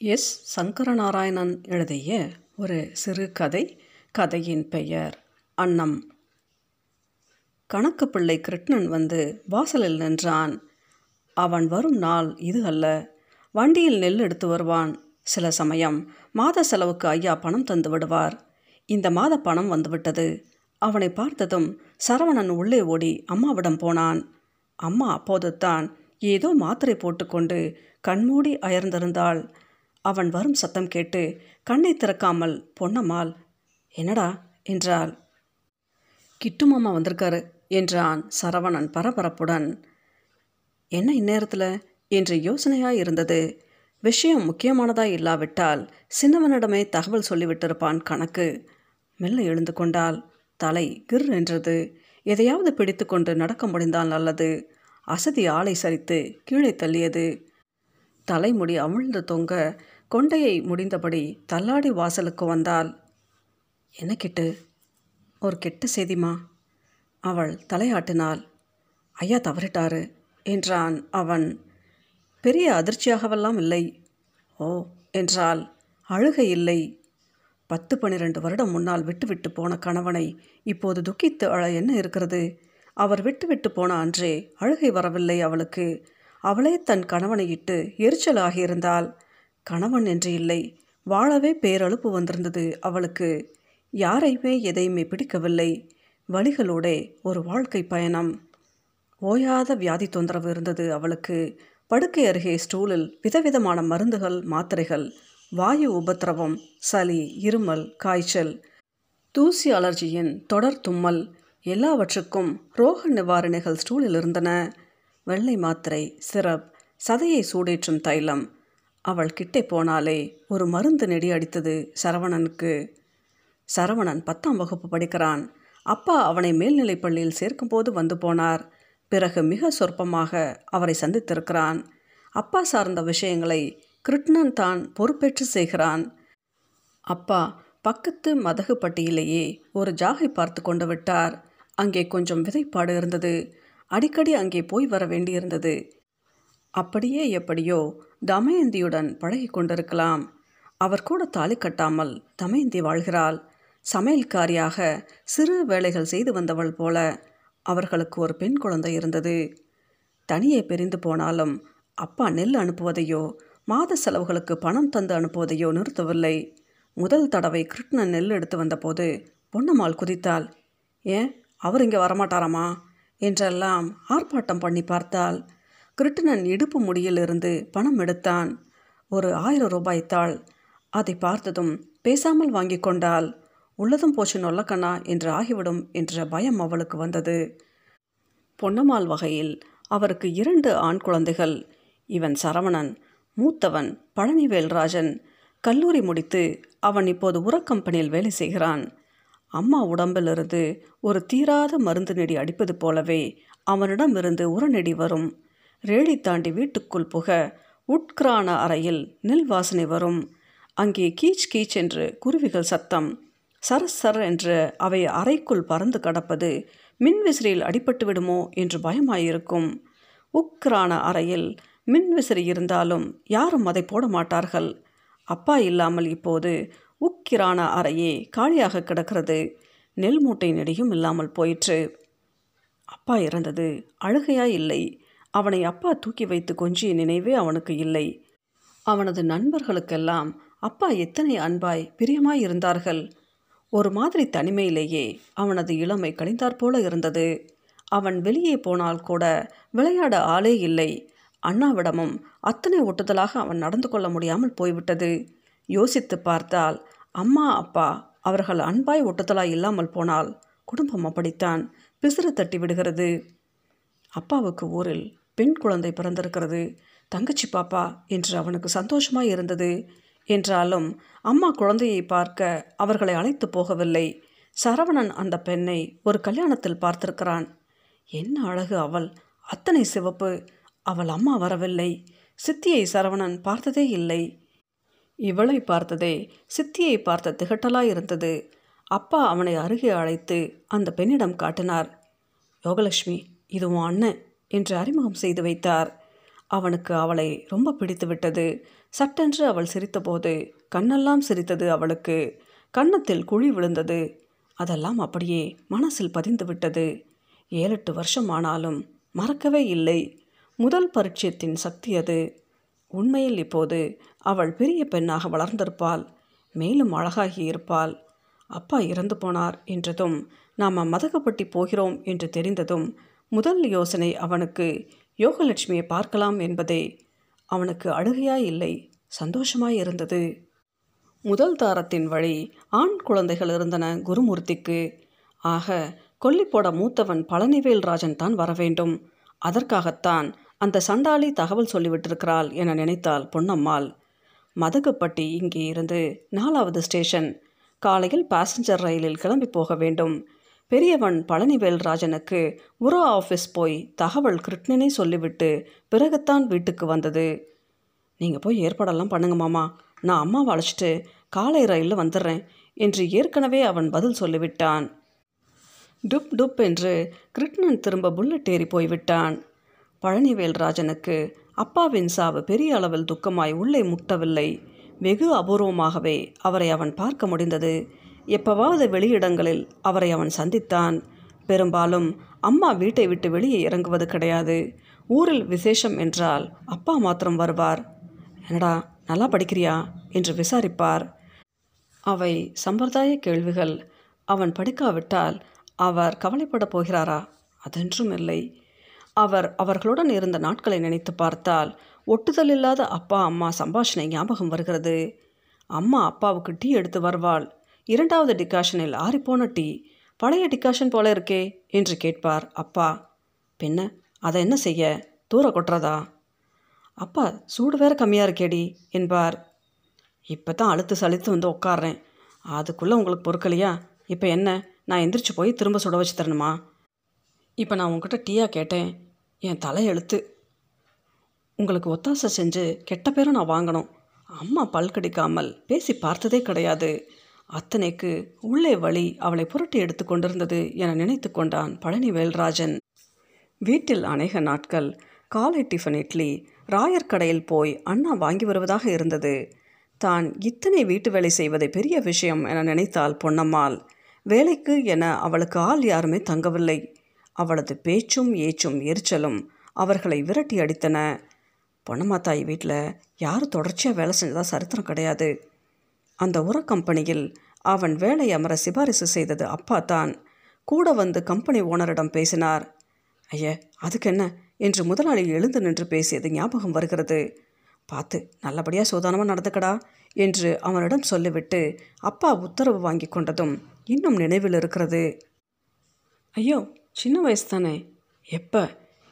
S. Sankaranarayanan எழுதிய ஒரு சிறுகதை கதையின் பெயர் அன்னம். கணக்கு பிள்ளை கிருஷ்ணன் வந்து வாசலில் நின்றான். அவன் வரும் நாள் இது அல்ல. வண்டியில் நெல் எடுத்து வருவான். சில சமயம் மாத செலவுக்கு ஐயா பணம் தந்து விடுவார். இந்த மாத பணம் வந்துவிட்டது அவனை பார்த்ததும் சரவணன் உள்ளே ஓடி அம்மாவிடம் போனான். அம்மா அப்போது தான் ஏதோ மாத்திரை போட்டுக்கொண்டு கண்மூடி அயர்ந்திருந்தாள். அவன் வரும் சத்தம் கேட்டு கண்ணை திறக்காமல் பொன்னம்மாள் என்னடா? என்றாள். கிட்டு மாமா வந்திருக்காரு என்றான் சரவணன் பரபரப்புடன். என்ன இந்நேரத்தில்? என்று யோசனையாக இருந்தது விஷயம் முக்கியமானதாக இல்லாவிட்டால் சின்னவனிடமே தகவல் சொல்லிவிட்டிருப்பான் கணக்கு மெல்ல எழுந்து கொண்டால் தலை கிர் என்றது. எதையாவது பிடித்து கொண்டு நடக்க முடிந்தால் நல்லது. அசதி ஆளை சரித்து கீழே தள்ளியது. தலைமுடி அமிழ்ந்து தொங்க கொண்டையை முடிந்தபடி தள்ளாடி வாசலுக்கு வந்தாள். என்ன கெட்டு? ஒரு கெட்ட செய்திமா அவள் தலையாட்டினாள். ஐயா தவறிட்டாரு என்றான் அவன். பெரிய அதிர்ச்சியாகவெல்லாம் இல்லை. ஓ என்றால் அழுகை இல்லை. பத்து பன்னிரண்டு வருடம் முன்னால் விட்டுவிட்டு போன கணவனை இப்போது துக்கித்து அழ என்ன இருக்கிறது? அவர் விட்டுவிட்டு போன அன்றே அழுகை வரவில்லை அவளுக்கு. அவளே தன் கணவனை இட்டு எரிச்சல் கணவன் என்று இல்லை. வாழவே பேரழுப்பு வந்திருந்தது அவளுக்கு. யாரையுமே எதையுமே பிடிக்கவில்லை. வழிகளோடே ஒரு வாழ்க்கை பயணம். ஓயாத வியாதி தொந்தரவு இருந்தது அவளுக்கு. படுக்கை அருகே ஸ்டூலில் விதவிதமான மருந்துகள் மாத்திரைகள் வாயு உபத்திரவம் சளி இருமல் காய்ச்சல் தூசி அலர்ஜியின் தொடர் தும்மல் எல்லாவற்றுக்கும் ரோக நிவாரணிகள் ஸ்டூலில் இருந்தன. வெள்ளை மாத்திரை சிரப் சதையை சூடேற்றும் தைலம் அவள் கிட்டே போனாலே ஒரு மருந்து நெடி அடித்தது சரவணனுக்கு. சரவணன் பத்தாம் வகுப்பு படிக்கிறான். அப்பா அவனை மேல்நிலைப் பள்ளியில் சேர்க்கும்போது வந்து போனார். பிறகு மிக சொற்பமாக அவரை சந்தித்திருக்கிறான். அப்பா சார்ந்த விஷயங்களை கிருட்ணன் தான் பொறுப்பேற்று செய்கிறான். அப்பா பக்கத்து மதகு பட்டியிலேயே ஒரு ஜாகை பார்த்து கொண்டு விட்டார். அங்கே கொஞ்சம் விதைப்பாடு இருந்தது. அடிக்கடி அங்கே போய் வர வேண்டியிருந்தது. அப்படியே எப்படியோ தமயந்தியுடன் பழகி கொண்டிருக்கலாம். அவர் கூட தாலி கட்டாமல் தமயந்தி வாழ்கிறாள். சமையல்காரியாக சிறு வேலைகள் செய்து வந்தவள் போல அவர்களுக்கு ஒரு பெண் குழந்தை இருந்தது. தனியே பிரிந்து போனாலும் அப்பா நெல் அனுப்புவதையோ மாத செலவுகளுக்கு பணம் தந்து அனுப்புவதையோ நிறுத்தவில்லை. முதல் தடவை கிருஷ்ணன் நெல் எடுத்து வந்தபோது பொன்னம்மாள் குதித்தாள். ஏன்? அவர் இங்கே வரமாட்டாராமா? என்றெல்லாம் ஆர்ப்பாட்டம் பண்ணி பார்த்தால் கிருட்டிணன் இடுப்பு முடியிலிருந்து பணம் எடுத்தான். ஒரு ஆயிரம் ரூபாய் தாள் அதை பார்த்ததும் பேசாமல் வாங்கி கொண்டால் உள்ளதும் போச்சு நொல்லக்கண்ணா என்று ஆகிவிடும் என்ற பயம் அவளுக்கு வந்தது. பொன்னம்மாள் வகையில் அவருக்கு இரண்டு ஆண் குழந்தைகள். இவன் சரவணன் மூத்தவன் பழனிவேல்ராஜன். கல்லூரி முடித்து அவன் இப்போது உரக்கம்பெனியில் வேலை செய்கிறான். அம்மா உடம்பிலிருந்து ஒரு தீராத மருந்து நெடி அடிப்பது போலவே அவனிடமிருந்து உரநெடி வரும். ரேடி தாண்டி வீட்டுக்குள் புக உட்கிரான அறையில் நெல் வாசனை வரும். அங்கே கீச் கீச் என்று குருவிகள் சத்தம். சர சர் என்று அவை அறைக்குள் பறந்து கடப்பது மின்விசிறியில் அடிபட்டு விடுமோ என்று பயமாயிருக்கும். உக்ரான அறையில் மின்விசிறி இருந்தாலும் யாரும் அதை போட மாட்டார்கள். அப்பா இல்லாமல் இப்போது உக்கிரான அறையே காலியாக கிடக்கிறது. நெல் மூட்டை நெடியும் இல்லாமல் போயிற்று. அப்பா இறந்தது அழுகையாய் இல்லை. அவனை அப்பா தூக்கி வைத்து கொஞ்சிய நினைவே அவனுக்கு இல்லை. அவனது நண்பர்களுக்கெல்லாம் அப்பா எத்தனை அன்பாய் பிரியமாய் இருந்தார்கள். ஒரு மாதிரி தனிமையிலேயே அவனது இளமை கழிந்தாற்போல இருந்தது. அவன் வெளியே போனால் கூட விளையாட ஆளே இல்லை. அண்ணாவிடமும் அத்தனை ஒட்டுதலாக அவன் நடந்து கொள்ள முடியாமல் போய்விட்டது. யோசித்து பார்த்தால் அம்மா அப்பா அவர்கள் அன்பாய் ஒட்டுதலாய் இல்லாமல் போனால் குடும்பம் அப்படித்தான் பிசிறு தட்டி விடுகிறது. அப்பாவுக்கு ஊரில் பெண் குழந்தை பிறந்திருக்கிறது. தங்கச்சி பாப்பா என்று அவனுக்கு சந்தோஷமாய் இருந்தது. என்றாலும் அம்மா குழந்தையை பார்க்க அவர்களை அழைத்து போகவில்லை. சரவணன் அந்த பெண்ணை ஒரு கல்யாணத்தில் பார்த்திருக்கிறான். என்ன அழகு அவள். அத்தனை சிவப்பு. அவள் அம்மா வரவில்லை. சித்தியை சரவணன் பார்த்ததே இல்லை. இவளை பார்த்ததே சித்தியை பார்த்த திகட்டலாய் இருந்தது. அப்பா அவனை அருகே அழைத்து அந்த பெண்ணிடம் காட்டினார். யோகலட்சுமி இது உன் அண்ணன். என்று அறிமுகம் செய்து வைத்தார். அவனுக்கு அவளை ரொம்ப பிடித்து விட்டது சட்டென்று அவள் சிரித்தபோது கண்ணெல்லாம் சிரித்தது அவளுக்கு. கன்னத்தில் குழி விழுந்தது. அதெல்லாம் அப்படியே மனசில் பதிந்து விட்டது ஏழெட்டு வருஷம் ஆனாலும் மறக்கவே இல்லை. முதல் பரிட்சயத்தின் சக்தி அது. உண்மையில் இப்போது அவள் பெரிய பெண்ணாக வளர்ந்திருப்பாள். மேலும் அழகாகி இருப்பாள். அப்பா இறந்து போனார் என்றதும் நாம் மதகப்பட்டி போகிறோம் என்று தெரிந்ததும் முதல் யோசனை அவனுக்கு யோகலட்சுமியை பார்க்கலாம் என்பதே. அவனுக்கு அழுகையாய் இல்லை சந்தோஷமாய் இருந்தது. முதல் தாரத்தின் வழி ஆண் குழந்தைகள் இருந்தன குருமூர்த்திக்கு. ஆக கொல்லிப்போட மூத்தவன் பழனிவேல் ராஜன் தான் வரவேண்டும் அதற்காகத்தான் அந்த சண்டாளி தகவல் சொல்லிவிட்டிருக்கிறாள் என நினைத்தாள் பொன்னம்மாள். மதகுப்பட்டி இங்கே இருந்து நாலாவது ஸ்டேஷன். காலையில் பாசஞ்சர் ரயிலில் கிளம்பி போக வேண்டும். பெரியவன் பழனிவேல் ராஜனுக்கு உரா ஆஃபீஸ் போய் தகவல் கிருட்ணனே சொல்லிவிட்டு பிறகுத்தான் வீட்டுக்கு வந்தது. நீங்கள் போய் ஏற்பாடெல்லாம் பண்ணுங்க மாமா. நான் அம்மாவை அழைச்சிட்டு காலை ரயிலில் வந்துடுறேன் என்று ஏற்கனவே அவன் பதில் சொல்லிவிட்டான். டுப் டுப் என்று கிருஷ்ணன் திரும்ப புல்லட் ஏறி போய்விட்டான். பழனிவேல் ராஜனுக்கு அப்பாவின் சாவு பெரிய அளவில் துக்கமாய் உள்ளே முட்டவில்லை. வெகு அபூர்வமாகவே அவரை அவன் பார்க்க முடிந்தது. எப்பவாவது வெளியிடங்களில் அவரை அவன் சந்தித்தான். பெரும்பாலும் அம்மா வீட்டை விட்டு வெளியே இறங்குவது கிடையாது. ஊரில் விசேஷம் என்றால் அப்பா மாத்திரம் வருவார். என்னடா நல்லா படிக்கிறியா? என்று விசாரிப்பார். அவை சம்பிரதாய கேள்விகள். அவன் படிக்காவிட்டால் அவர் கவலைப்படப் போகிறாரா? அதென்றும் இல்லை. அவர் அவர்களுடன் இருந்த நாட்களை நினைத்து பார்த்தால் ஒட்டுதல் இல்லாத அப்பா அம்மா சம்பாஷணை ஞாபகம் வருகிறது. அம்மா அப்பாவுக்கு டீ எடுத்து வருவாள். இரண்டாவது டிகாஷனில் ஆறிப்போன டீ பழைய டிகாஷன் போல இருக்கே என்று கேட்பார் அப்பா. பின்ன அதை என்ன செய்ய? தூர கொட்டுறதா? அப்பா சூடு வேற கம்மியாக இருக்கேடி என்பார். இப்போ தான் அழுத்து சலித்து வந்து உட்காடுறேன் அதுக்குள்ளே உங்களுக்கு பொறுக்கலையா இப்போ என்ன? நான் எந்திரிச்சு போய் திரும்ப சுட வச்சு தரணுமா? இப்போ நான் உங்ககிட்ட டீயாக கேட்டேன். என் தலையெழுத்து உங்களுக்கு ஒத்தாசை செஞ்சு கெட்ட பேரும் நான் வாங்கணும். அம்மா பல் கடிக்காமல் பேசி பார்த்ததே கிடையாது. அத்தனைக்கு உள்ளே வழி அவளை புரட்டி எடுத்து கொண்டிருந்தது என நினைத்து கொண்டான் பழனி வேல்ராஜன். வீட்டில் அநேக நாட்கள். காலை டிஃபன் இட்லி. ராயர் கடையில் போய் அண்ணா வாங்கி வருவதாக இருந்தது. தான் இத்தனை வீட்டு வேலை செய்வதை பெரிய விஷயம் என நினைத்தாள் பொன்னம்மாள். வேலைக்கு என அவளுக்கு ஆள் யாருமே தங்கவில்லை. அவளது பேச்சும் ஏச்சும் எரிச்சலும் அவர்களை விரட்டி அடித்தன. பொன்னம்மா தாய் வீட்டில் யாரும் தொடர்ச்சியாக வேலை செஞ்சதா சரித்திரம் கிடையாது. அந்த உர கம்பெனியில் அவன் வேலை அமர சிபாரிசு செய்தது அப்பா தான் கூட வந்து கம்பெனி ஓனரிடம் பேசினார். ஐய அதுக்கு என்ன? என்று முதலாளி எழுந்து நின்று பேசியது ஞாபகம் வருகிறது. பார்த்து நல்லபடியாக சோதானமாக நடந்துக்கடா என்று அவனிடம் சொல்லிவிட்டு அப்பா உத்தரவு வாங்கி கொண்டதும் இன்னும் நினைவில் இருக்கிறது. ஐயோ சின்ன வயசு தானே எப்போ?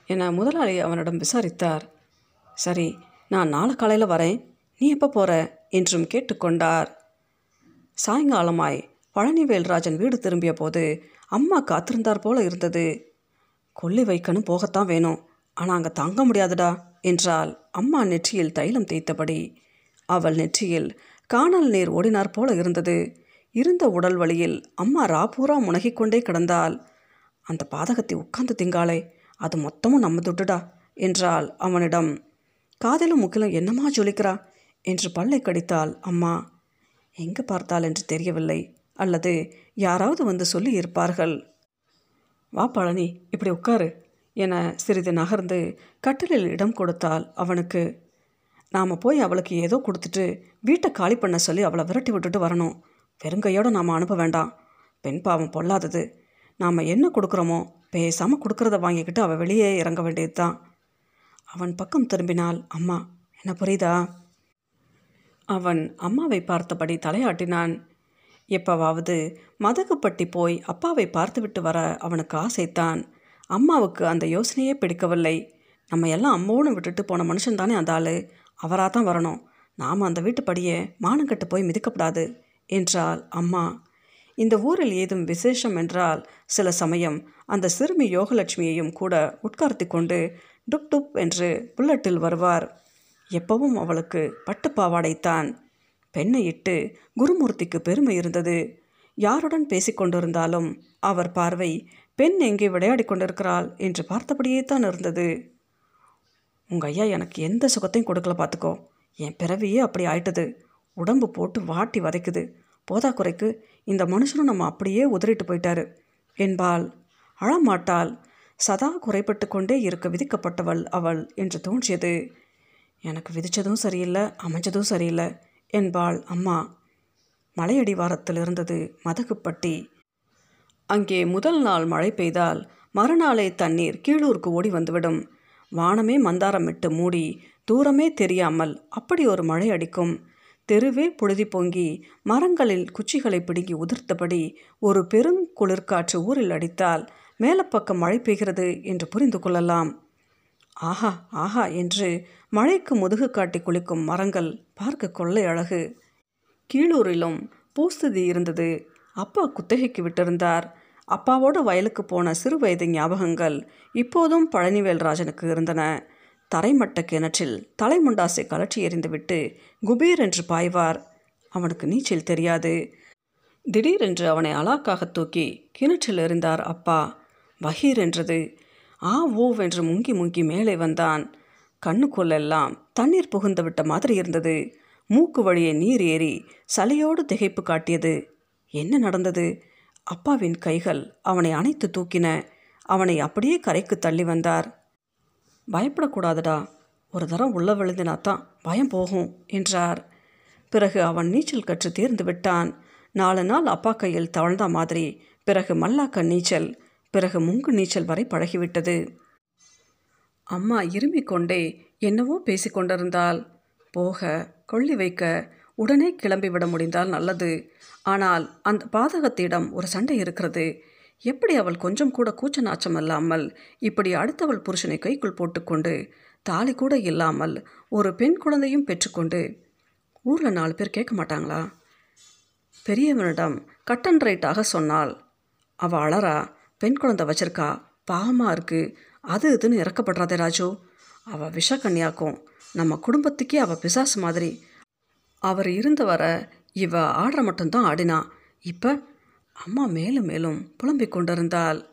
என முதலாளி அவனிடம் விசாரித்தார். சரி நான் நாளை காலையில் வரேன். நீ எப்போ போகிற என்றும் கேட்டுக்கொண்டார். சாயங்காலமாய் பழனிவேல்ராஜன் வீடு திரும்பிய போது அம்மா காத்திருந்தார் போல இருந்தது. கொல்லி வைக்கணும் போகத்தான் வேணும். ஆனால் அங்கே தங்க முடியாதுடா என்றால் அம்மா நெற்றியில் தைலம் தேய்த்தபடி. அவள் நெற்றியில் காணல் நீர் ஓடினார் போல இருந்தது. இருந்த உடல் வழியில் அம்மா ராப்பூரா முனகிக்கொண்டே கிடந்தாள். அந்த பாதகத்தை உட்கார்ந்து திங்காளே அது மொத்தமும் நம்ம துட்டுடா என்றாள் அவனிடம். காதிலும் முக்கிலும் என்னம்மா ஜொலிக்கிறா? என்று பல்லை கடித்தாள். அம்மா எங்கே பார்த்தால் என்று தெரியவில்லை. அல்லது யாராவது வந்து சொல்லி இருப்பார்கள் வா பழனி இப்படி உட்காரு என சிறிது நகர்ந்து கட்டிலில் இடம் கொடுத்தால் அவனுக்கு. நாம் போய் அவளுக்கு ஏதோ கொடுத்துட்டு வீட்டை காலி பண்ண சொல்லி அவளை விரட்டி விட்டுட்டு வரணும். வெறுங்கையோடு நாம் அனுப்ப வேண்டாம். பெண் பாவம் பொல்லாதது. நாம் என்ன கொடுக்குறோமோ பேசாமல் கொடுக்குறத வாங்கிக்கிட்டு அவள் வெளியே இறங்க வேண்டியது தான் அவன் பக்கம் திரும்பினால் அம்மா என்ன புரியுதா? அவன் அம்மாவை பார்த்தபடி தலையாட்டினான். எப்பவாவது மதகுப்பட்டி போய் அப்பாவை பார்த்துவிட்டு வர அவனுக்கு ஆசைத்தான் அம்மாவுக்கு அந்த யோசனையே பிடிக்கவில்லை. நம்ம எல்லாம் அம்மாவோடு விட்டுட்டு போன மனுஷன் தானே அந்த ஆள். அவராக தான் வரணும். நாம் அந்த வீட்டுப்படியே மானங்கட்டு போய் மிதிக்கப்படாது என்றாள் அம்மா. இந்த ஊரில் ஏதும் விசேஷம் என்றால் சில சமயம் அந்த சிறுமி யோகலட்சுமியையும் கூட உட்கார்த்தி கொண்டு டுப் டுப் என்று புல்லட்டில் வருவார். எப்பவும் அவளுக்கு பட்டு பாவாடைத்தான் பெண்ணை இட்டு குருமூர்த்திக்கு பெருமை இருந்தது. யாருடன் பேசிக்கொண்டிருந்தாலும் அவர் பார்வை பெண் எங்கே விளையாடி கொண்டிருக்கிறாள்? என்று பார்த்தபடியே தான் இருந்தது. உங்கள் ஐயா எனக்கு எந்த சுகத்தையும் கொடுக்கல பார்த்துக்கோ. என் பிறவியே அப்படி ஆயிட்டது. உடம்பு போட்டு வாட்டி வதைக்குது. போதாக்குறைக்கு இந்த மனுஷனும் நம்ம அப்படியே உதறிட்டு போயிட்டாரு. என்பாள். அழமாட்டாள். சதா குறைபட்டு கொண்டே இருக்க விதிக்கப்பட்டவள் அவள் என்று தோன்றியது. எனக்கு விதித்ததும் சரியில்லை அமைஞ்சதும் சரியில்லை. என்பாள் அம்மா மலையடிவாரத்தில் இருந்தது மதகுப்பட்டி. அங்கே முதல் நாள் மழை பெய்தால் மறுநாளே தண்ணீர் கீழூருக்கு ஓடி வந்துவிடும். வானமே மந்தாரமிட்டு மூடி தூரமே தெரியாமல் அப்படி ஒரு மழை அடிக்கும். தெருவே புழுதி பொங்கி மரங்களில் குச்சிகளை பிடுங்கி உதிர்த்தபடி ஒரு பெருங்குளிர்காற்று ஊரில் அடித்தால் மேலப்பக்கம் மழை பெய்கிறது என்று புரிந்து கொள்ளலாம். ஆஹா ஆஹா என்று மழைக்கு முதுகு காட்டி குளிக்கும் மரங்கள் பார்க்க கொள்ளை அழகு. கீழூரிலும் பூஸ்துதி இருந்தது. அப்பா குத்தகைக்கு விட்டிருந்தார். அப்பாவோடு வயலுக்கு போன சிறு வயது ஞாபகங்கள் இப்போதும் பழனிவேல்ராஜனுக்கு இருந்தன. தரைமட்ட கிணற்றில் தலைமுண்டாசை கலற்றி எறிந்துவிட்டு குபீர் என்று பாய்வார். அவனுக்கு நீச்சல் தெரியாது. திடீரென்று அவனை அலாக்காக தூக்கி கிணற்றில் எறிந்தார் அப்பா. வகீர் என்றது ஆ ஓவென்று முங்கி முங்கி மேலே வந்தான். கண்ணுக்குள்ளெல்லாம் தண்ணீர் புகுந்து விட்ட மாதிரி இருந்தது. மூக்கு வழியே நீர் ஏறி சலையோடு திகைப்பு காட்டியது. என்ன நடந்தது? அப்பாவின் கைகள் அவனை அணைத்து தூக்கின. அவனை அப்படியே கரைக்கு தள்ளி வந்தார். பயப்படக்கூடாதுடா. ஒரு தரம் உள்ள விழுந்தினாத்தான் பயம் போகும் என்றார். பிறகு அவன் நீச்சல் கற்று தேர்ந்து விட்டான். நாலு நாள் அப்பா கையில் தவழ்ந்த மாதிரி பிறகு மல்லாக்க நீச்சல் பிறகு முங்கு நீச்சல் வரை பழகிவிட்டது. அம்மா இருமிக் கொண்டே என்னவோ பேசிக்கொண்டிருந்தாள் போக கொள்ளி வைக்க உடனே கிளம்பி விட முடிந்தால் நல்லது. ஆனால் அந்த பாதகத்திடம் ஒரு சண்டை இருக்கிறது. எப்படி அவள் கொஞ்சம் கூட கூச்ச நாச்சம் இல்லாமல் இப்படி அடுத்தவள் புருஷனை கைக்குள் போட்டுக்கொண்டு தாலி கூட இல்லாமல் ஒரு பெண் குழந்தையும் பெற்றுக்கொண்டு ஊரில் நாலு பேர் கேட்க மாட்டாங்களா? பெரியவனிடம் கட் அண்ட் ரைட்டாக சொன்னாள். அவள் அழறா பெண் குழந்தை வச்சிருக்கா. பாவமாக இருக்கு. அது இதுன்னு இறக்கப்படுறாதே ராஜு. அவள் விஷக்கன்னியாக்கும். நம்ம குடும்பத்துக்கே அவள் பிசாசு மாதிரி. அவர் இருந்தவர இவ ஆடுற மட்டும்தான் ஆடினா. இப்போ அம்மா மேலும் மேலும் புலம்பிக் கொண்டிருந்தாள்.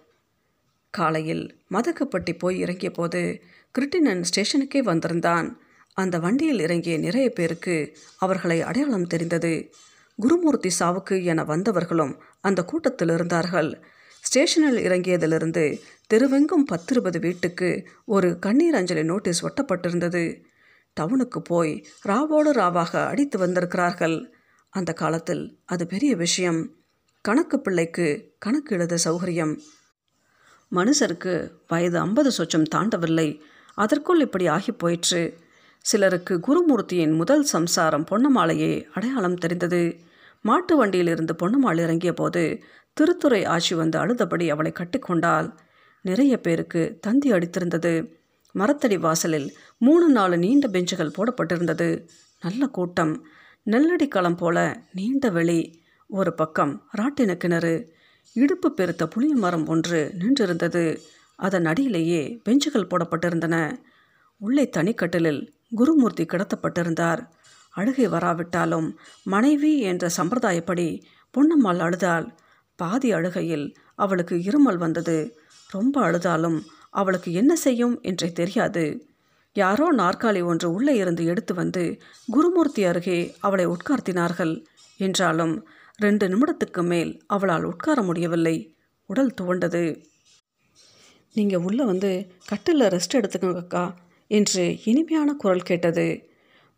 காலையில் மதக்கப்பட்டி போய் இறங்கிய போது கிருட்டினன் ஸ்டேஷனுக்கே வந்திருந்தான். அந்த வண்டியில் இறங்கிய நிறைய பேருக்கு அவர்களை அடையாளம் தெரிந்தது. குருமூர்த்தி சாவுக்கு என வந்தவர்களும் அந்த கூட்டத்தில் இருந்தார்கள். ஸ்டேஷனில் இறங்கியதிலிருந்து தெருவெங்கும் பத்திருபது வீட்டுக்கு ஒரு கண்ணீர் அஞ்சலி நோட்டீஸ் ஒட்டப்பட்டிருந்தது. டவுனுக்கு போய் ராவோடு ராவாக அடித்து வந்திருக்கிறார்கள். அந்த காலத்தில் அது பெரிய விஷயம். கணக்கு பிள்ளைக்கு கணக்கு எழுத சௌகரியம். மனுஷருக்கு வயது ஐம்பது சொச்சம் தாண்டவில்லை. அதற்குள் இப்படி ஆகி போயிற்று. சிலருக்கு குருமூர்த்தியின் முதல் சம்சாரம் பொன்னமாலையே அடையாளம் தெரிந்தது. மாட்டு வண்டியிலிருந்து பொன்னமாள் இறங்கிய போது திருத்துறை ஆட்சி வந்து அழுதபடி அவளை கட்டிக்கொண்டால் நிறைய பேருக்கு தந்தி அடித்திருந்தது. மரத்தடி வாசலில் மூணு நாலு நீண்ட பெஞ்சுகள் போடப்பட்டிருந்தது. நல்ல கூட்டம். நெல்லடி களம் போல நீண்ட வெளி. ஒரு பக்கம் ராட்டின கிணறு. இடுப்பு பெருத்த புளிய மரம் ஒன்று நின்றிருந்தது. அதன் அடியிலேயே பெஞ்சுகள் போடப்பட்டிருந்தன. உள்ளே தனிக்கட்டிலில் குருமூர்த்தி கிடத்தப்பட்டிருந்தார். அழுகை வராவிட்டாலும் மனைவி என்ற சம்பிரதாயப்படி பொன்னம்மாள் அழுதாள். பாதி அழுகையில் அவளுக்கு இருமல் வந்தது. ரொம்ப அழுதாலும் அவளுக்கு என்ன செய்யும் என்றே தெரியாது. யாரோ நாற்காலி ஒன்று உள்ளே இருந்து எடுத்து வந்து குருமூர்த்தி அருகே அவளை உட்கார்த்தினார்கள். என்றாலும் ரெண்டு நிமிடத்துக்கு மேல் அவளால் உட்கார முடியவில்லை. உடல் துவண்டது. நீங்கள் உள்ளே வந்து கட்டில் ரெஸ்ட் எடுத்துக்கோங்க அக்கா என்று இனிமையான குரல் கேட்டது.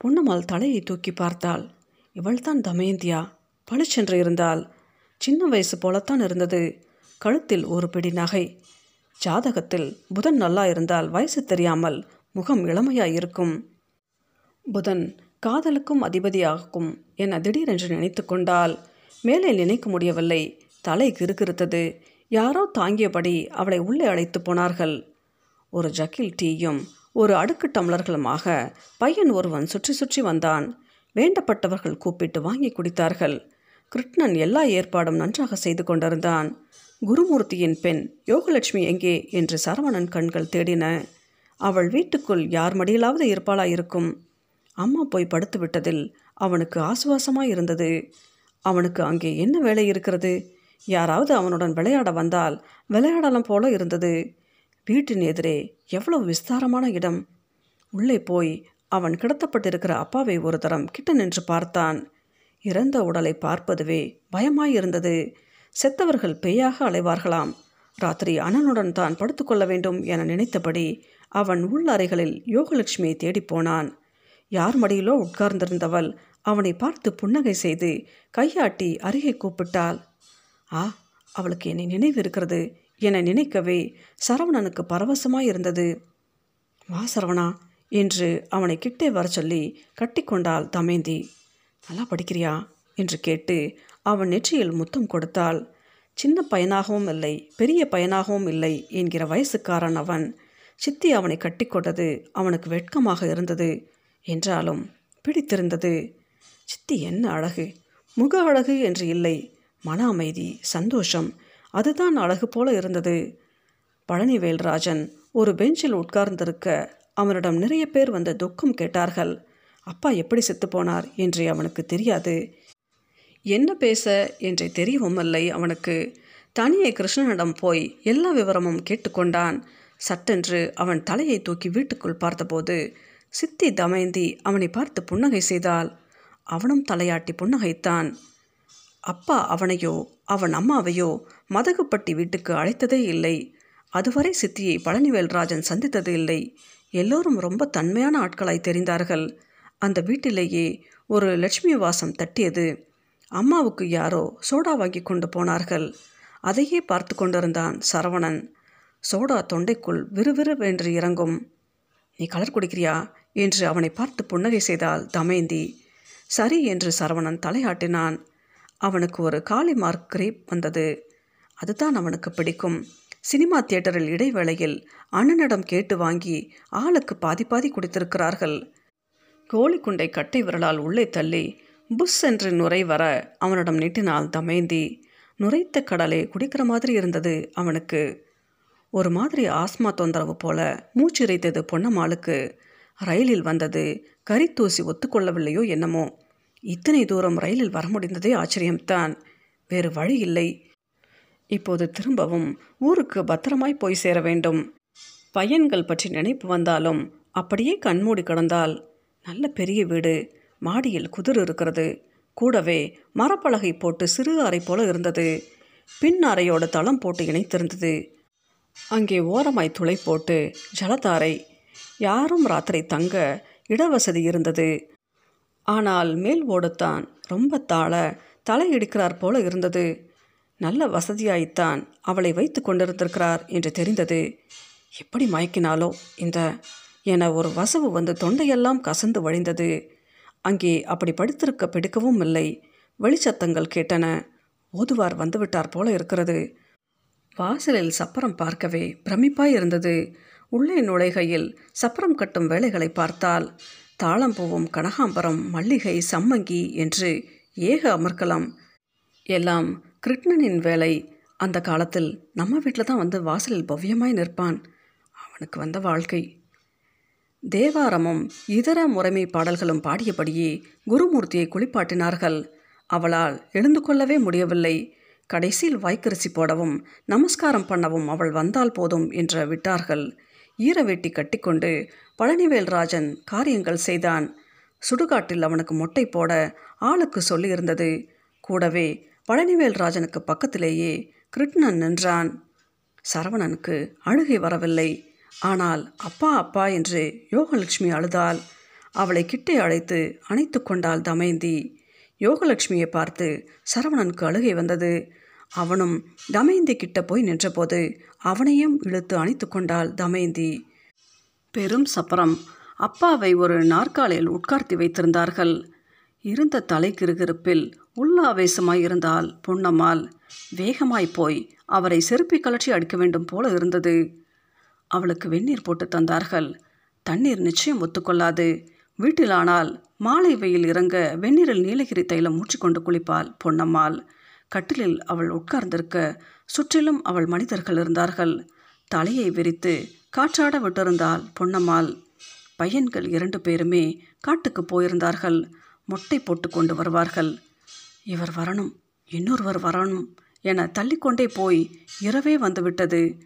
பொன்னம்மாள் தலையை தூக்கி பார்த்தாள். இவள்தான் தமயந்தியா. பளிச்சென்று இருந்தால் சின்ன வயசு போலத்தான் இருந்தது. கழுத்தில் ஒரு பிடி நகை. ஜாதகத்தில் புதன் நல்லா இருந்தால் வயசு தெரியாமல் முகம் இளமையாய் இருக்கும் புதன் காதலுக்கும் அதிபதியாகும் என திடீரென்று நினைத்து கொண்டால் மேலே நினைக்க முடியவில்லை. தலை கிறுகிறுத்தது. யாரோ தாங்கியபடி அவளை உள்ளே அழைத்து போனார்கள். ஒரு ஜக்கில் டீயும் ஒரு அடுக்கு டம்ளர்களுமாக பையன் ஒருவன் சுற்றி சுற்றி வந்தான். வேண்டப்பட்டவர்கள் கூப்பிட்டு வாங்கி குடித்தார்கள். கிருஷ்ணன் எல்லா ஏற்பாடும் நன்றாக செய்து கொண்டிருந்தான். குருமூர்த்தியின் பெண் யோகலட்சுமி எங்கே என்று சரவணன் கண்கள் தேடின. அவள் வீட்டுக்குள் யார் மடியிலாவது இருப்பாளா இருக்கும் அம்மா போய் படுத்து விட்டதில் அவனுக்கு ஆசுவாசமாக இருந்தது. அவனுக்கு அங்கே என்ன வேலை இருக்கிறது? யாராவது அவனுடன் விளையாட வந்தால் விளையாடலாம் போல இருந்தது. வீட்டின் எதிரே எவ்வளவு விஸ்தாரமான இடம். உள்ளே போய் அவன் கிடத்தப்பட்டிருக்கிற அப்பாவை ஒரு தரம் கிட்ட நின்று பார்த்தான். இறந்த உடலை பார்ப்பதுவே பயமாயிருந்தது. செத்தவர்கள் பேயாக அலைவார்களாம். ராத்திரி அண்ணனுடன் தான் படுத்துக்கொள்ள வேண்டும் என நினைத்தபடி அவன் உள் அறைகளில் யோகலட்சுமியை தேடிப் போனான். யார் மடியிலோ உட்கார்ந்திருந்தவள் அவனை பார்த்து புன்னகை செய்து கையாட்டி அருகே கூப்பிட்டாள். ஆ அவளுக்கு என்னை நினைவு இருக்கிறது என நினைக்கவே சரவணனுக்கு பரவசமாய் இருந்தது வா சரவணா என்று அவனை கிட்டே வர சொல்லி கட்டிக்கொண்டாள் தமேந்தி. நல்லா படிக்கிறியா? என்று கேட்டு அவன் நெற்றியில் முத்தம் கொடுத்தாள். சின்ன பையனாகவும் இல்லை பெரிய பையனாகவும் இல்லை என்கிற வயசுக்காரன் அவன். சித்தி அவனை கட்டிக்கொண்டது அவனுக்கு வெட்கமாக இருந்தது. என்றாலும் பிடித்திருந்தது. சித்தி என்ன அழகு? முக அழகு என்று இல்லை மன அமைதி சந்தோஷம். அதுதான் அழகு போல இருந்தது. பழனிவேல்ராஜன் ஒரு பெஞ்சில் உட்கார்ந்திருக்க அவனிடம் நிறைய பேர் வந்து துக்கம் கேட்டார்கள். அப்பா எப்படி செத்துப்போனார் என்று அவனுக்கு தெரியாது. என்ன பேச என்றே தெரியவும் இல்லை அவனுக்கு. தனியே கிருஷ்ணனிடம் போய் எல்லா விவரமும் கேட்டுக்கொண்டான் சட்டென்று அவன் தலையை தூக்கி வீட்டுக்குள் பார்த்தபோது சித்தி தமயந்தி அவனை பார்த்து புன்னகை செய்தாள். அவனும் தலையாட்டி புன்னகைத்தான். அப்பா அவனையோ அவன் அம்மாவையோ மதகுப்பட்டி வீட்டுக்கு அழைத்ததே இல்லை. அதுவரை சித்தியை பழனிவேல்ராஜன் சந்தித்தது இல்லை. எல்லோரும் ரொம்ப தன்மையான ஆட்களாய் தெரிந்தார்கள். அந்த வீட்டிலேயே ஒரு லட்சுமி வாசம் தட்டியது. அம்மாவுக்கு யாரோ சோடா வாங்கி கொண்டு போனார்கள். அதையே பார்த்து கொண்டிருந்தான் சரவணன். சோடா தொண்டைக்குள் விறுவிறுவென்று இறங்கும். நீ கலர் குடிக்கிறியா? என்று அவனை பார்த்து புன்னகை செய்தால் தமேந்தி சரி என்று சரவணன் தலையாட்டினான். அவனுக்கு ஒரு காலி மார்க் கிரேப் வந்தது. அதுதான் அவனுக்கு பிடிக்கும். சினிமா தியேட்டரில் இடைவேளையில் அண்ணனிடம் கேட்டு வாங்கி ஆளுக்கு பாதி பாதி குடித்திருக்கிறார்கள். கோழிக்குண்டை கட்டை விரலால் உள்ளே தள்ளி புஷ் என்று நுரை வர அவனிடம் நீட்டினால் தமேந்தி நுரைத்த கடலை குடிக்கிற மாதிரி இருந்தது அவனுக்கு. ஒரு மாதிரி ஆஸ்மா தொந்தரவு போல மூச்சிறைத்தது பொன்னம்மாளுக்கு. ரயிலில் வந்தது கரித்தூசி ஒத்துக்கொள்ளவில்லையோ என்னமோ. இத்தனை தூரம் ரயிலில் வர முடிந்ததே ஆச்சரியம்தான். வேறு வழி இல்லை. இப்போது திரும்பவும் ஊருக்கு பத்திரமாய் போய் சேர வேண்டும். பையன்கள் பற்றி நினைப்பு வந்தாலும் அப்படியே கண்மூடி கிடந்தால் நல்ல பெரிய வீடு மாடியில் குதிர் இருக்கிறது. கூடவே மரப்பலகை போட்டு சிறு அறை போல இருந்தது. பின் அறையோட தளம் போட்டு இணைத்திருந்தது. அங்கே ஓரமாய் துளை போட்டு ஜலதாரை. யாரும் ராத்திரி தங்க இடவசதி இருந்தது. ஆனால் மேல் ஓடுத்தான் ரொம்ப தாழ தலை இடிக்கிறார் போல இருந்தது. நல்ல வசதியாய்த்தான் அவளை வைத்து கொண்டிருந்திருக்கிறார் என்று தெரிந்தது. எப்படி மயக்கினாலோ இந்த என ஒரு வசவு வந்து தொண்டையெல்லாம் கசந்து வழிந்தது. அங்கே அப்படி படுத்திருக்க பிடிக்கவும் இல்லை. வெளிச்சத்தங்கள் கேட்டன. ஓதுவார் வந்துவிட்டார் போல இருக்கிறது. வாசலில் சப்பரம் பார்க்கவே பிரமிப்பாய் இருந்தது உள்ளே நுழைகையில் சப்பரம் கட்டும் வேலைகளை பார்த்தால் தாளம்பூவும் கனகாம்பரம் மல்லிகை சம்மங்கி என்று ஏக அமர்க்கலாம். எல்லாம் கிருஷ்ணனின் வேலை. அந்த காலத்தில் நம்ம வீட்டில் தான் வந்து வாசலில் பவ்யமாய் நிற்பான். அவனுக்கு வந்த வாழ்க்கை. தேவாரமும் இதர முறைமை பாடல்களும் பாடியபடியே குருமூர்த்தியை குளிப்பாட்டினார்கள். அவளால் எழுந்து கொள்ளவே முடியவில்லை. கடைசியில் வாய்க்கரிசி போடவும் நமஸ்காரம் பண்ணவும் அவள் வந்தால் போதும் என்று விட்டார்கள். ஈரவேட்டி கட்டிக்கொண்டு பழனிவேல்ராஜன் காரியங்கள் செய்தான். சுடுகாட்டில் அவனுக்கு மொட்டை போட ஆளுக்கு சொல்லியிருந்தது. கூடவே பழனிவேல்ராஜனுக்கு பக்கத்திலேயே கிருஷ்ணன் நின்றான். சரவணனுக்கு அழுகை வரவில்லை. ஆனால் அப்பா அப்பா என்று யோகலட்சுமி அழுதாள் அவளை கிட்டே அழைத்து அணைத்து கொண்டாள் தமயந்தி. யோகலட்சுமியை பார்த்து சரவணனுக்கு அழுகை வந்தது. அவனும் தமயந்தி கிட்ட போய் நின்றபோது அவனையும் இழுத்து அணைத்து கொண்டாள் தமயந்தி. பெரும் சப்பரம். அப்பாவை ஒரு நாற்காலியில் உட்கார்த்தி வைத்திருந்தார்கள். இருந்த தலை கிருகிருப்பில் உள்ளாவேசமாய் இருந்தால் பொன்னம்மாள். வேகமாய் போய் அவரை செருப்பி கலற்றி அடிக்க வேண்டும் போல இருந்தது. அவளுக்கு வெந்நீர் போட்டு தந்தார்கள். தண்ணீர் நிச்சயம் ஒத்துக்கொள்ளாது. வீட்டிலானால் மாலை வெயில் இறங்க வெந்நீரில் நீலகிரி தைலம் மூச்சிக்கொண்டு குளிப்பாள் பொன்னம்மாள். கட்டிலில் அவள் உட்கார்ந்திருக்க சுற்றிலும் அவள் மனிதர்கள் இருந்தார்கள். தலையை விரித்து காற்றாட விட்டிருந்தாள் பொன்னம்மாள். பையன்கள் இரண்டு பேருமே காட்டுக்கு போயிருந்தார்கள். மொட்டை போட்டு கொண்டு வருவார்கள். இவர் வரணும். இன்னொருவர் வரணும் என தள்ளிக்கொண்டே போய் இரவே வந்துவிட்டது.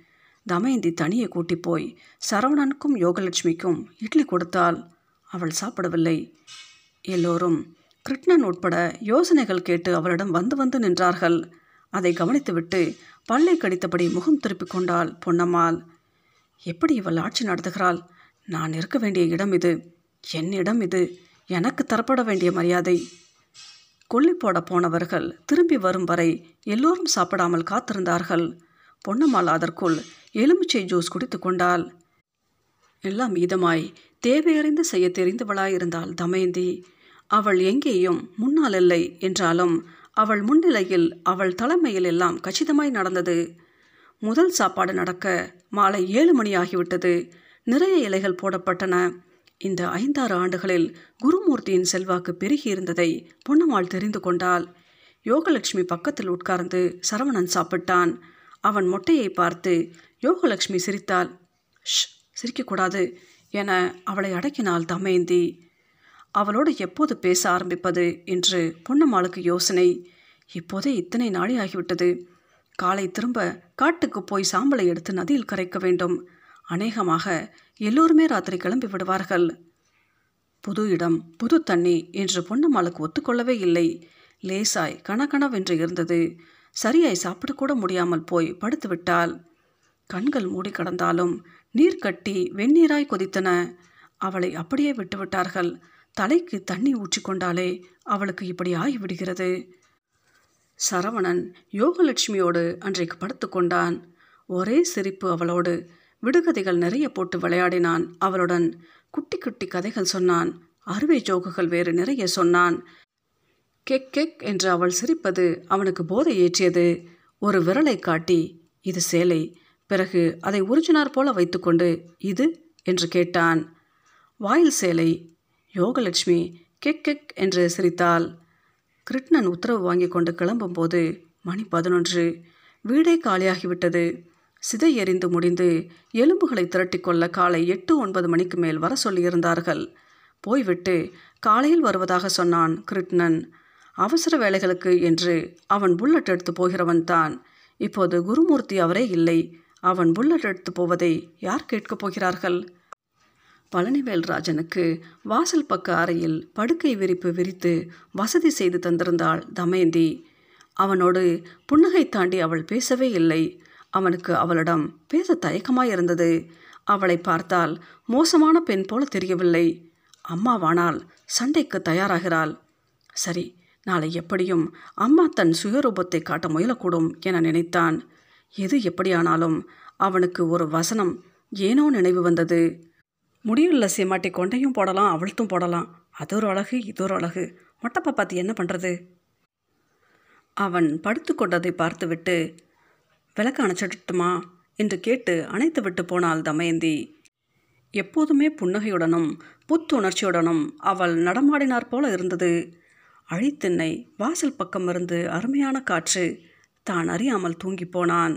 தமயந்தி தனியை கூட்டி போய் சரவணனுக்கும் யோகலட்சுமிக்கும் இட்லி கொடுத்தாள். அவள் சாப்பிடவில்லை. எல்லோரும் கிருஷ்ணன் உட்பட யோசனைகள் கேட்டு அவளிடம் வந்து வந்து நின்றார்கள். அதை கவனித்துவிட்டு பல்லை கடித்தபடி முகம் திருப்பிக் கொண்டாள் பொன்னம்மாள். எப்படி இவள் ஆட்சி நடத்துகிறாள்? நான் இருக்க வேண்டிய இடம் இது. என்னிடம் இது. எனக்கு தரப்பட வேண்டிய மரியாதை. கொல்லி போட போனவர்கள் திரும்பி வரும் வரை எல்லோரும் சாப்பிடாமல் காத்திருந்தார்கள். பொன்னம்மாள் அதற்குள் எலுமிச்சை ஜூஸ் குடித்து கொண்டாள். எல்லாம் மீதமாய் தேவையறிந்து செய்ய தெரிந்தவளாயிருந்தாள் தமயந்தி. அவள் எங்கேயும் முன்னால் இல்லை என்றாலும் அவள் முன்னிலையில் அவள் தலைமையில் எல்லாம் கச்சிதமாய் நடந்தது. முதல் சாப்பாடு நடக்க மாலை ஏழு மணி ஆகிவிட்டது நிறைய இலைகள் போடப்பட்டன. இந்த ஐந்தாறு ஆண்டுகளில் குருமூர்த்தியின் செல்வாக்கு பெருகி இருந்ததை பொன்னம்மாள் தெரிந்து கொண்டாள். யோகலட்சுமி பக்கத்தில் உட்கார்ந்து சரவணன் சாப்பிட்டான். அவன் மொட்டையை பார்த்து யோகலக்ஷ்மி சிரித்தாள். ஷ் சிரிக்கக்கூடாது என அவளை அடக்கினாள் தமயந்தி அவளோடு எப்போது பேச ஆரம்பிப்பது? என்று பொன்னம்மாளுக்கு யோசனை. இப்போதே இத்தனை நாளி ஆகிவிட்டது காலை திரும்ப காட்டுக்கு போய் சாம்பலை எடுத்து நதியில் கரைக்க வேண்டும். அநேகமாக எல்லோருமே ராத்திரி கிளம்பி விடுவார்கள். புது இடம் புது தண்ணி என்று பொன்னம்மாளுக்கு ஒத்துக்கொள்ளவே இல்லை. லேசாய் கணக்கணவென்று இருந்தது. சரியாய் சாப்பிடக்கூட முடியாமல் போய் படுத்து விட்டாள் கண்கள் மூடி கடந்தாலும் நீர் கட்டி வெந்நீராய் கொதித்தன. அவளை அப்படியே விட்டுவிட்டார்கள். தலைக்கு தண்ணி ஊற்றிக்கொண்டாலே அவளுக்கு இப்படி ஆகிவிடுகிறது. சரவணன் யோகலட்சுமியோடு அன்றைக்கு படுத்து கொண்டான். ஒரே சிரிப்பு அவளோடு. விடுகதைகள் நிறைய போட்டு விளையாடினான் அவளுடன். குட்டி குட்டி கதைகள் சொன்னான். அறுவை ஜோகுகள் வேறு நிறைய சொன்னான். கெக் கெக் என்று அவள் சிரிப்பது அவனுக்கு போதை ஏற்றியது ஒரு விரலை காட்டி இது சேலை. பிறகு அதை உறிஞ்சினார் போல வைத்துக்கொண்டு இது? என்று கேட்டான். வாயில் சேலை. யோகலட்சுமி கெக் கெக் என்று சிரித்தாள். கிருஷ்ணன் உத்தரவு வாங்கி கொண்டு கிளம்பும்போது மணி பதினொன்று. வீடே காலியாகிவிட்டது. சிதை எறிந்து முடிந்து எலும்புகளை திரட்டிக்கொள்ள காலை எட்டு ஒன்பது மணிக்கு மேல் வர சொல்லியிருந்தார்கள். போய்விட்டு காலையில் வருவதாக சொன்னான் கிருஷ்ணன் அவசர வேலைகளுக்கு என்று அவன் புல்லட் எடுத்து போகிறவன் தான். இப்போது குருமூர்த்தி அவரே இல்லை. அவன் புல்லட் எடுத்து போவதை யார் கேட்கப் போகிறார்கள்? பழனிவேல்ராஜனுக்கு வாசல் பக்க அறையில் படுக்கை விரிப்பு விரித்து வசதி செய்து தந்திருந்தாள் தமயந்தி அவனோடு புன்னகை தாண்டி அவள் பேசவே இல்லை. அவனுக்கு அவளிடம் பேச தயக்கமாயிருந்தது. அவளை பார்த்தால் மோசமான பெண் போல தெரியவில்லை. அம்மாவானால் சண்டைக்கு தயாராகிறாள். சரி நாளை எப்படியும் அம்மா தன் சுயரூபத்தை காட்ட முயலக்கூடும் என நினைத்தான். எது எப்படியானாலும் அவனுக்கு ஒரு வசனம் ஏனோ நினைவு வந்தது. முடியுள்ள சீமாட்டி கொண்டையும் போடலாம் அவழ்த்தும் போடலாம். அது ஒரு அழகு இது ஒரு அழகு. மொட்டப்பா பார்த்து என்ன பண்ணுறது அவன் படுத்து கொண்டதை பார்த்துவிட்டு விளக்கு அணைச்சிட்டுமா என்று கேட்டு அணைத்து விட்டு போனாள் தமயந்தி. எப்போதுமே புன்னகையுடனும் புத்துணர்ச்சியுடனும் அவள் நடமாடினார் போல இருந்தது. அழித்திண்ணை வாசல் பக்கம் இருந்து அருமையான காற்று. தான் அறியாமல் தூங்கி போனான்.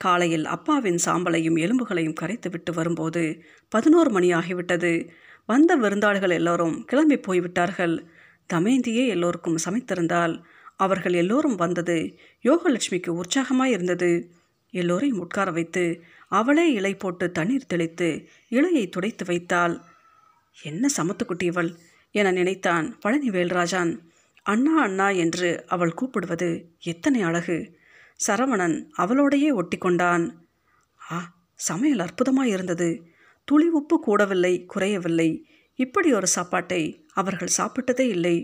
காலையில் அப்பாவின் சாம்பலையும் எலும்புகளையும் கரைத்து விட்டு வரும்போது பதினோரு மணி ஆகிவிட்டது. வந்த விருந்தாளிகள் எல்லோரும் கிளம்பி போய்விட்டார்கள். தமேந்தியே எல்லோருக்கும் சமைத்திருந்தால் அவர்கள் எல்லோரும் வந்தது யோகலட்சுமிக்கு உற்சாகமாய் இருந்தது. எல்லோரையும் உட்கார வைத்து அவளே இலை போட்டு தண்ணீர் தெளித்து இலையை துடைத்து வைத்தாள். என்ன சமத்துக்குட்டியவள் என நினைத்தான் பழனி வேல்ராஜான் அண்ணா அண்ணா என்று அவள் கூப்பிடுவது எத்தனை அழகு! சரவணன் அவளோடையே ஒட்டி கொண்டான். ஆ சமையல் அற்புதமாக இருந்தது. துளி உப்பு கூடவில்லை குறையவில்லை. இப்படி ஒரு சாப்பாட்டை அவர்கள் சாப்பிட்டதே இல்லை.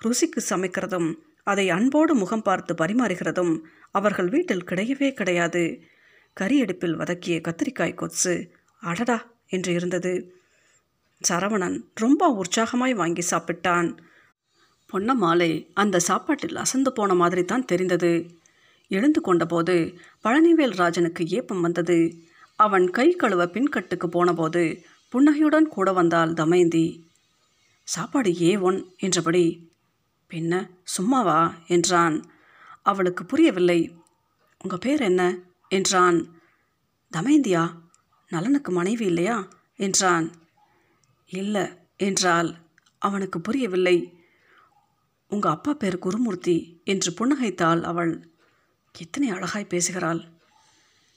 ருசிக்கு சமைக்கிறதும் அதை அன்போடு முகம் பார்த்து பரிமாறுகிறதும் அவர்கள் வீட்டில் கிடையவே கிடையாது. கரியடுப்பில் வதக்கிய கத்திரிக்காய் கொத்து அடடா! என்று இருந்தது. சரவணன் ரொம்ப உற்சாகமாய் வாங்கி சாப்பிட்டான். பொன்னமாலை அந்த சாப்பாட்டில் அசந்து போன மாதிரி தான் தெரிந்தது. எழுந்து கொண்டபோது பழனிவேல் ராஜனுக்கு ஏப்பம் வந்தது. அவன் கை கழுவ பின்கட்டுக்கு போனபோது புன்னகையுடன் கூட வந்தாள் தமயந்தி. சாப்பாடு ஏ ஒன் என்றபடி பின்ன சும்மாவா? என்றான். அவளுக்கு புரியவில்லை. உங்கள் பேர் என்ன? என்றான். தமயந்தியா நலனுக்கு மனைவி இல்லையா? என்றான். இல்லை என்றால் அவனுக்கு புரியவில்லை. உங்கள் அப்பா பேர் குருமூர்த்தி என்று புன்னகைத்தாள் அவள். எத்தனை அழகாய் பேசுகிறாள்.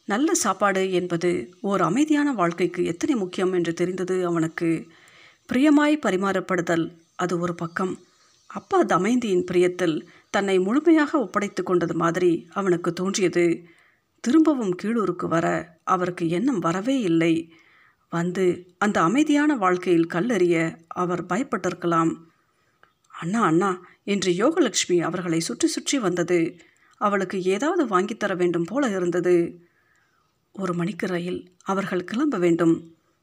நல்ல சாப்பாடு என்பது ஓர் அமைதியான வாழ்க்கைக்கு எத்தனை முக்கியம் என்று தெரிந்தது அவனுக்கு. பிரியமாய் பரிமாறப்படுதல் அது ஒரு பக்கம். அப்பா தமயந்தியின் பிரியத்தில் தன்னை முழுமையாக ஒப்படைத்து கொண்டது மாதிரி அவனுக்கு தோன்றியது. திரும்பவும் கீழூருக்கு வர அவருக்கு எண்ணம் வரவே இல்லை. வந்து அந்த அமைதியான வாழ்க்கையில் கல்லெறிய அவர் பயப்பட்டிருக்கலாம். அண்ணா அண்ணா என்று யோகலட்சுமி அவர்களை சுற்றி சுற்றி வந்தது. அவளுக்கு ஏதாவது வாங்கித்தர வேண்டும் போல இருந்தது. ஒரு மணிக்கு ரயில். அவர்கள் கிளம்ப வேண்டும்.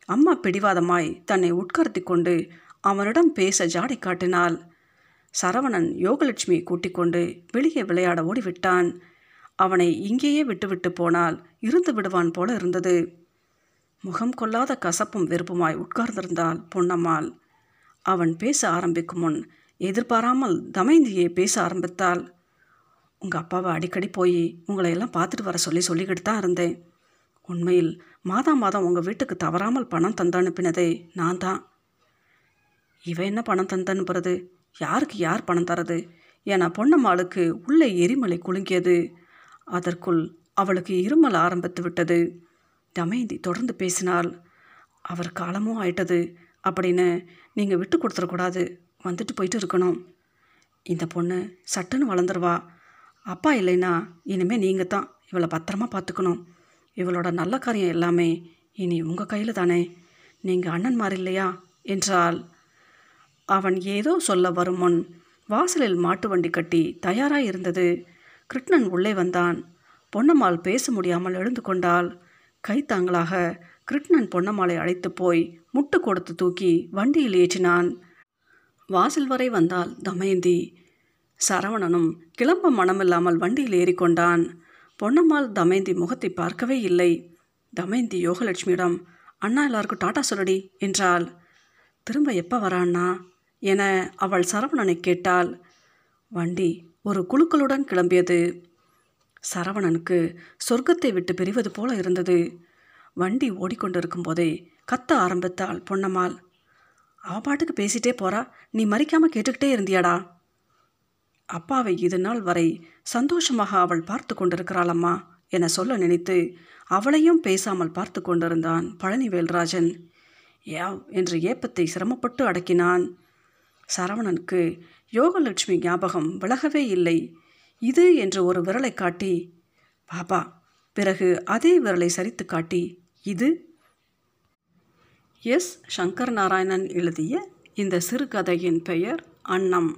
அம்மா பிடிவாதமாய் தன்னை உட்கார்த்தி கொண்டு அவனிடம் பேச ஜாடை காட்டினாள். சரவணன் யோகலட்சுமி கூட்டிக் கொண்டு வெளியே விளையாட ஓடிவிட்டான். அவனை இங்கேயே விட்டுவிட்டு போனால் இருந்து விடுவான் போல இருந்தது. முகம் கொள்ளாத கசப்பும் வெறுப்புமாய் உட்கார்ந்திருந்தாள் பொன்னம்மாள். அவன் பேச ஆரம்பிக்கும் முன் எதிர்பாராமல் தமைந்தியே பேச ஆரம்பித்தாள். உங்கள் அப்பாவை அடிக்கடி போய் உங்களை எல்லாம் பார்த்துட்டு வர சொல்லி சொல்லிக்கிட்டு தான் இருந்தேன். உண்மையில் மாதம் மாதம் உங்கள் வீட்டுக்கு தவறாமல் பணம் தந்து அனுப்பினதே நான் தான். இவன் என்ன பணம் தந்து அனுப்புறது? யாருக்கு யார் பணம் தரது? என பொன்னம்மாளுக்கு உள்ளே எரிமலை குலுங்கியது. அதற்குள் அவளுக்கு இருமல் ஆரம்பித்து விட்டது. தமயந்தி தொடர்ந்து பேசினால் அவர் காலமும் ஆயிட்டது அப்படின்னு நீங்கள் விட்டு கொடுத்துடக்கூடாது வந்துட்டு போயிட்டு இருக்கணும். இந்த பொண்ணு சட்டுன்னு வளர்ந்துருவா. அப்பா இல்லைன்னா இனிமேல் நீங்கள் தான் இவளை பத்திரமா பார்த்துக்கணும். இவளோட நல்ல காரியம் எல்லாமே இனி உங்கள் கையில் தானே. நீங்கள் அண்ணன்மார் இல்லையா? என்றால் அவன் ஏதோ சொல்ல வரும் முன் வாசலில் மாட்டு வண்டி கட்டி தயாராக இருந்தது. கிருஷ்ணன் உள்ளே வந்தான். பொன்னம்மாள் பேச முடியாமல் எழுந்து கொண்டாள். கைத்தாங்களாக கிருஷ்ணன் பொன்னம்மாளை அழைத்து போய் முட்டு கொடுத்து தூக்கி வண்டியில் ஏற்றினான். வாசல் வரை வந்தால் தமயந்தி. சரவணனும் கிளம்ப மனமில்லாமல் வண்டியில் ஏறிக்கொண்டான். பொன்னம்மாள் தமயந்தி முகத்தை பார்க்கவே இல்லை. தமயந்தி யோகலட்சுமியிடம் அண்ணா எல்லாருக்கும் டாட்டா சொல்லடி என்றாள். திரும்ப எப்போ வரான்னா என அவள் சரவணனை கேட்டாள். வண்டி ஒரு குழுக்களுடன் கிளம்பியது. சரவணனுக்கு சொர்க்கத்தை விட்டு பிரிவது போல இருந்தது. வண்டி ஓடிக்கொண்டிருக்கும் போதே கத்த ஆரம்பித்தாள் பொன்னம்மாள். அவ பாட்டுக்கு பேசிட்டே போறா. நீ மறிக்காம கேட்டுக்கிட்டே இருந்தியாடா. அப்பாவை இது நாள் வரை சந்தோஷமாக அவள் பார்த்து கொண்டிருக்கிறாளம்மா என சொல்ல நினைத்து அவளையும் பேசாமல் பார்த்து கொண்டிருந்தான் பழனிவேல்ராஜன். யாவ் என்று ஏப்பத்தை சிரமப்பட்டு அடக்கினான். சரவணனுக்கு யோகலட்சுமி ஞாபகம் விலகவே இல்லை. இது என்று ஒரு விரலை காட்டி பாபா பிறகு அதே விரலை சரித்து காட்டி இது? எஸ். சங்கர் நாராயணன் எழுதிய இந்த சிறுகதையின் பெயர் அன்னம்.